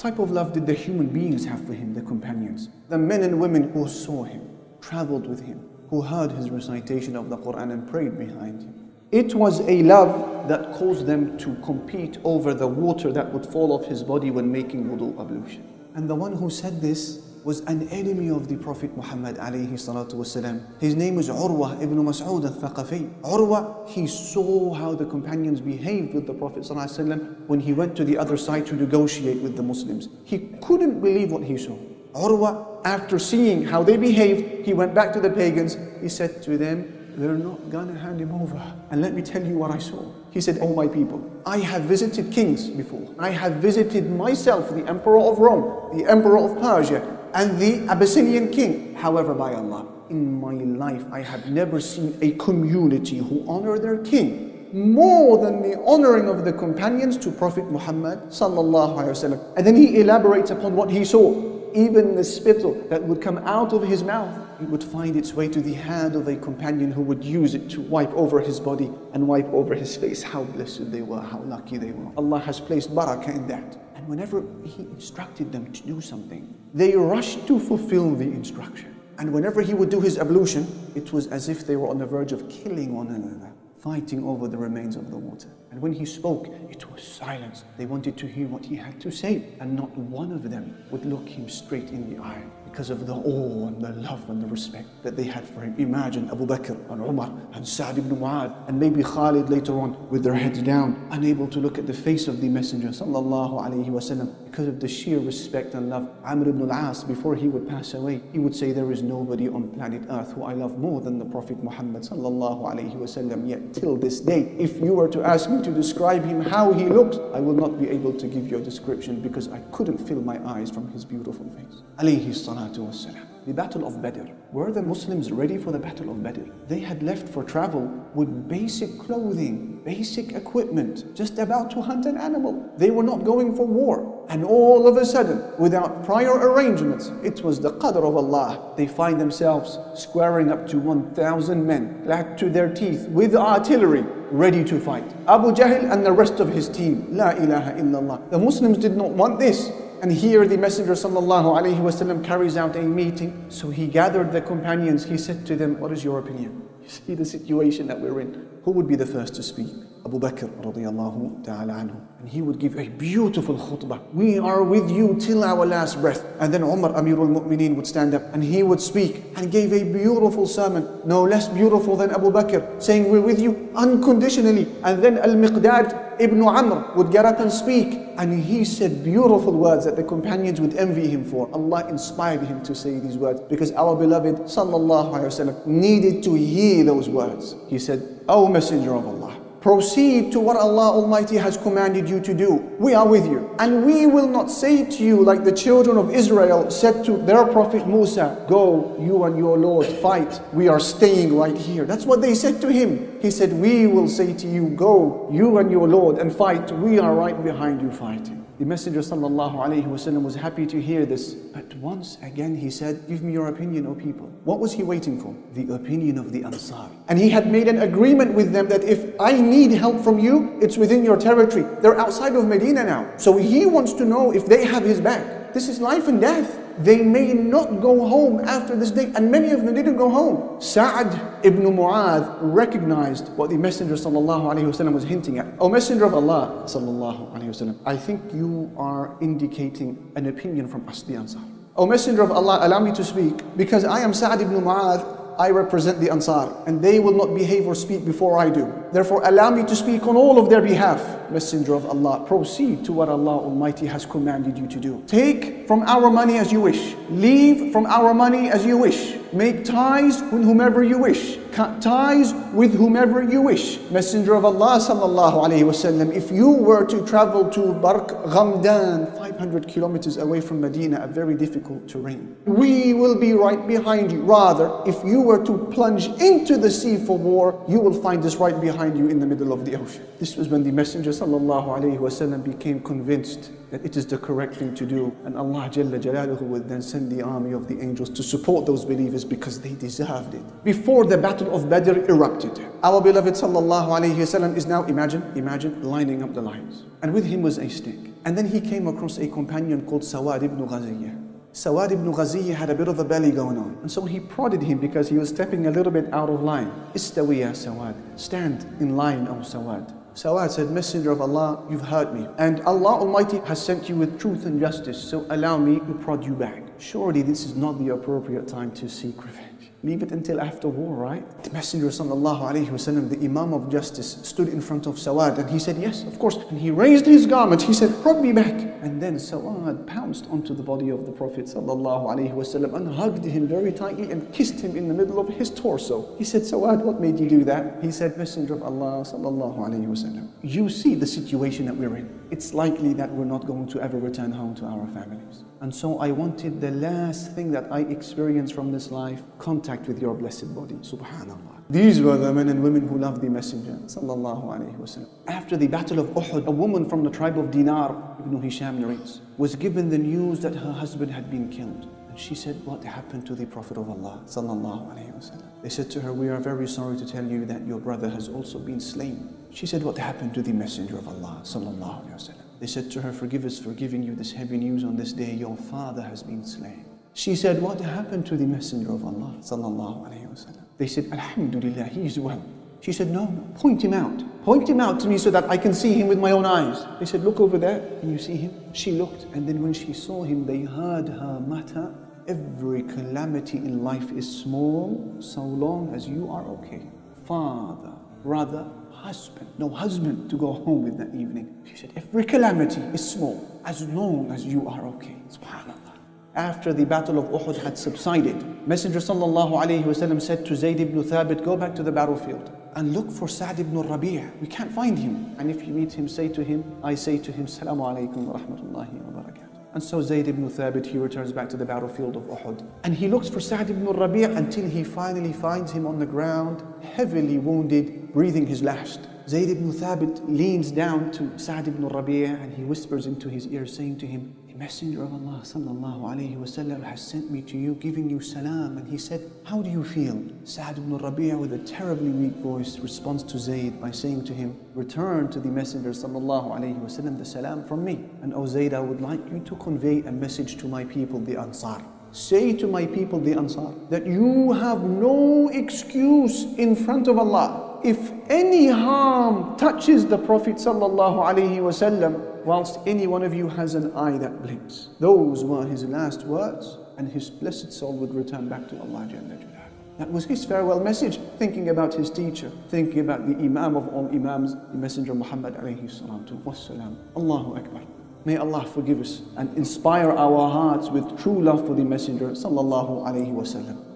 type of love did the human beings have for him, the companions? The men and women who saw him, traveled with him, who heard his recitation of the Quran and prayed behind him. It was a love that caused them to compete over the water that would fall off his body when making wudu ablution. And the one who said this was an enemy of the Prophet Muhammad alayhi salatu wasalam. His name was Urwa ibn Mas'ud al-Thaqafi. Urwa, he saw how the companions behaved with the Prophet sallallahu when he went to the other side to negotiate with the Muslims. He couldn't believe what he saw. Urwa, after seeing how they behaved, he went back to the pagans. He said to them, they're not gonna hand him over. And let me tell you what I saw. He said, Oh my people, I have visited kings before. I have visited myself, the emperor of Rome, the emperor of Persia, and the Abyssinian king. However, by Allah, in my life, I have never seen a community who honor their king more than the honoring of the companions to Prophet Muhammad sallallahu wasallam. And then he elaborates upon what he saw even the spittle that would come out of his mouth, it would find its way to the hand of a companion who would use it to wipe over his body and wipe over his face. How blessed they were, how lucky they were. Allah has placed barakah in that. And whenever He instructed them to do something, they rushed to fulfill the instruction. And whenever He would do His ablution, it was as if they were on the verge of killing one another fighting over the remains of the water. And when he spoke, it was silence. They wanted to hear what he had to say, and not one of them would look him straight in the eye because of the awe and the love and the respect that they had for him. Imagine Abu Bakr and Umar and Sa'd ibn Mu'adh and maybe Khalid later on with their heads down, unable to look at the face of the Messenger sallallahu alaihi wasallam because of the sheer respect and love. Amr ibn al-As, before he would pass away, he would say, there is nobody on planet earth who I love more than the Prophet Muhammad sallallahu alaihi wasallam. Yet till this day, if you were to ask me to describe him how he looked, I will not be able to give you a description because I couldn't fill my eyes from his beautiful face. Alayhi wassalam. The Battle of Badr. Were the Muslims ready for the Battle of Badr? They had left for travel with basic clothing, basic equipment, just about to hunt an animal. They were not going for war. And all of a sudden, without prior arrangements, it was the qadr of Allah. They find themselves squaring up to 1,000 men, clad to their teeth, with artillery, ready to fight. Abu Jahl and the rest of his team. La ilaha illallah. The Muslims did not want this. And here the Messenger وسلم, carries out a meeting. So he gathered the companions. He said to them, What is your opinion? You see the situation that we're in. Who would be the first to speak? Abu Bakr radiallahu ta'ala anhu. And he would give a beautiful khutbah. We are with you till our last breath. And then Umar Amirul Mu'mineen would stand up and he would speak and gave a beautiful sermon, no less beautiful than Abu Bakr, saying, We're with you unconditionally. And then Al Miqdad ibn Amr would get up and speak. And he said beautiful words that the companions would envy him for. Allah inspired him to say these words because our beloved sallallahu alayhi wasallam needed to hear those words. He said, O Messenger of Allah, Proceed to what Allah Almighty has commanded you to do. We are with you. And we will not say to you like the children of Israel said to their prophet Musa, Go, you and your Lord, fight. We are staying right here. That's what they said to him. He said, We will say to you, Go, you and your Lord, and fight. We are right behind you fighting. The Messenger وسلم, was happy to hear this, but once again he said, Give me your opinion, O people. What was he waiting for? The opinion of the Ansar. And he had made an agreement with them that if I need help from you, it's within your territory. They're outside of Medina now. So he wants to know if they have his back. This is life and death they may not go home after this day. And many of them didn't go home. Sa'ad ibn Mu'adh recognized what the Messenger وسلم, was hinting at. O Messenger of Allah, وسلم, I think you are indicating an opinion from us, the Ansar. O Messenger of Allah, allow me to speak, because I am Sa'ad ibn Mu'adh, I represent the Ansar, and they will not behave or speak before I do. Therefore, allow me to speak on all of their behalf. Messenger of Allah, proceed to what Allah Almighty has commanded you to do. Take from our money as you wish. Leave from our money as you wish. Make ties with whomever you wish. Cut ties with whomever you wish. Messenger of Allah sallallahu alayhi wasallam, if you were to travel to Barq Ghamdan, 500 kilometers away from Medina, a very difficult terrain, we will be right behind you. Rather, if you were to plunge into the sea for war, you will find us right behind you in the middle of the ocean. This was when the Messenger sallallahu alayhi wasallam became convinced that it is the correct thing to do. And Allah Jalla Jalaluhu will then send the army of the angels to support those believers because they deserved it. Before the battle of Badr erupted, our beloved Sallallahu Alaihi Wasallam is now, imagine, imagine lining up the lines. And with him was a stick. And then he came across a companion called Sawad ibn Ghaziyah. Sawad ibn Ghaziyah had a bit of a belly going on. And so he prodded him because he was stepping a little bit out of line. Istawi ya Sawad. Stand in line, O Sawad. Sawad said, Messenger of Allah, you've hurt me. And Allah Almighty has sent you with truth and justice, so allow me to prod you back. Surely this is not the appropriate time to seek revenge. Leave it until after war, right? The Messenger wasallam, the Imam of Justice, stood in front of Sawad and he said, Yes, of course. And he raised his garment. He said, Prod me back. And then Sawad pounced onto the body of the Prophet wasallam and hugged him very tightly and kissed him in the middle of his torso. He said, Sawad, what made you do that? He said, Messenger of Allah wasallam, you see the situation that we're in. It's likely that we're not going to ever return home to our families. And so I wanted the last thing that I experienced from this life, contact with your blessed body. Subhanallah. These were the men and women who loved the Messenger. Sallallahu wasallam. After the Battle of Uhud, a woman from the tribe of Dinar, Ibn Hisham narrates, was given the news that her husband had been killed. And she said, What happened to the Prophet of Allah? Sallallahu wasallam. They said to her, We are very sorry to tell you that your brother has also been slain. She said, What happened to the Messenger of Allah? Sallallahu wasallam. They said to her, Forgive us for giving you this heavy news on this day. Your father has been slain. She said, What happened to the Messenger of Allah? Sallallahu wasallam. They said, Alhamdulillah, he is well. She said, No, point him out. Point him out to me so that I can see him with my own eyes. They said, Look over there. and you see him? She looked, and then when she saw him, they heard her mutter. Every calamity in life is small so long as you are okay. Father, brother, husband, no husband to go home with that evening. She said, every calamity is small as long as you are okay. SubhanAllah. After the battle of Uhud had subsided, Messenger sallallahu alayhi wasallam said to Zayd ibn Thabit, go back to the battlefield and look for Sa'd ibn Rabi'. We can't find him. And if you meet him, say to him, I say to him, Salamu alaykum wa rahmatullahi wa barakatuh. And so Zayd ibn Thabit, he returns back to the battlefield of Uhud. And he looks for Sa'd ibn Rabi' until he finally finds him on the ground, heavily wounded, breathing his last. Zayd ibn Thabit leans down to Sa'd ibn Rabi' and he whispers into his ear, saying to him, Messenger of Allah sallallahu alayhi wasallam has sent me to you, giving you salam. And he said, How do you feel? Sa'd ibn Rabi' with a terribly weak voice responds to Zayd by saying to him, Return to the Messenger sallallahu alayhi wasallam the salam from me. And O Zayd, I would like you to convey a message to my people, the Ansar. Say to my people, the Ansar, that you have no excuse in front of Allah if any harm touches the Prophet wasallam, whilst any one of you has an eye that blinks. Those were his last words, and his blessed soul would return back to Allah That was his farewell message, thinking about his teacher, thinking about the Imam of all Imams, the Messenger Muhammad. Allahu Akbar. May Allah forgive us and inspire our hearts with true love for the Messenger sallallahu alayhi wasallam.